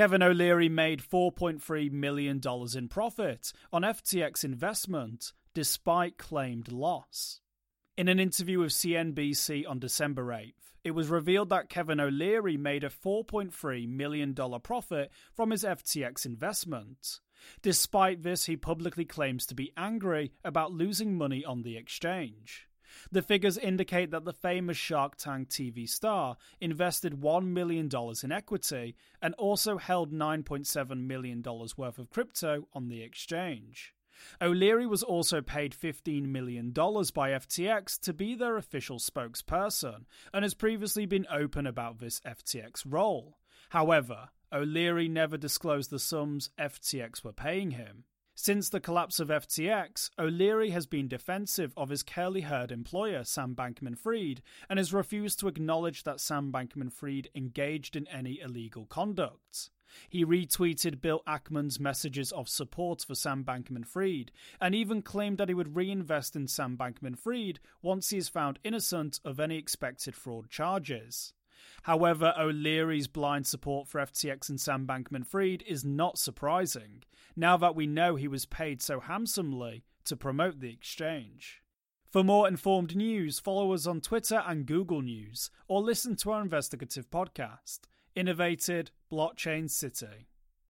Kevin O'Leary made $4.3 million in profit on FTX investment despite claimed loss. In an interview with CNBC on December 8th, it was revealed that Kevin O'Leary made a $4.3 million profit from his FTX investment. Despite this, he publicly claims to be angry about losing money on the exchange. The figures indicate that the famous Shark Tank TV star invested $1 million in equity and also held $9.7 million worth of crypto on the exchange. O'Leary was also paid $15 million by FTX to be their official spokesperson and has previously been open about this FTX role. However, O'Leary never disclosed the sums FTX were paying him. Since the collapse of FTX, O'Leary has been defensive of his curly haired employer, Sam Bankman Fried, and has refused to acknowledge that Sam Bankman Fried engaged in any illegal conduct. He retweeted Bill Ackman's messages of support for Sam Bankman Fried, and even claimed that he would reinvest in Sam Bankman Fried once he is found innocent of any expected fraud charges. However, O'Leary's blind support for FTX and Sam Bankman Fried is not surprising, now that we know he was paid so handsomely to promote the exchange. For more informed news, follow us on Twitter and Google News, or listen to our investigative podcast, Innovated Blockchain City.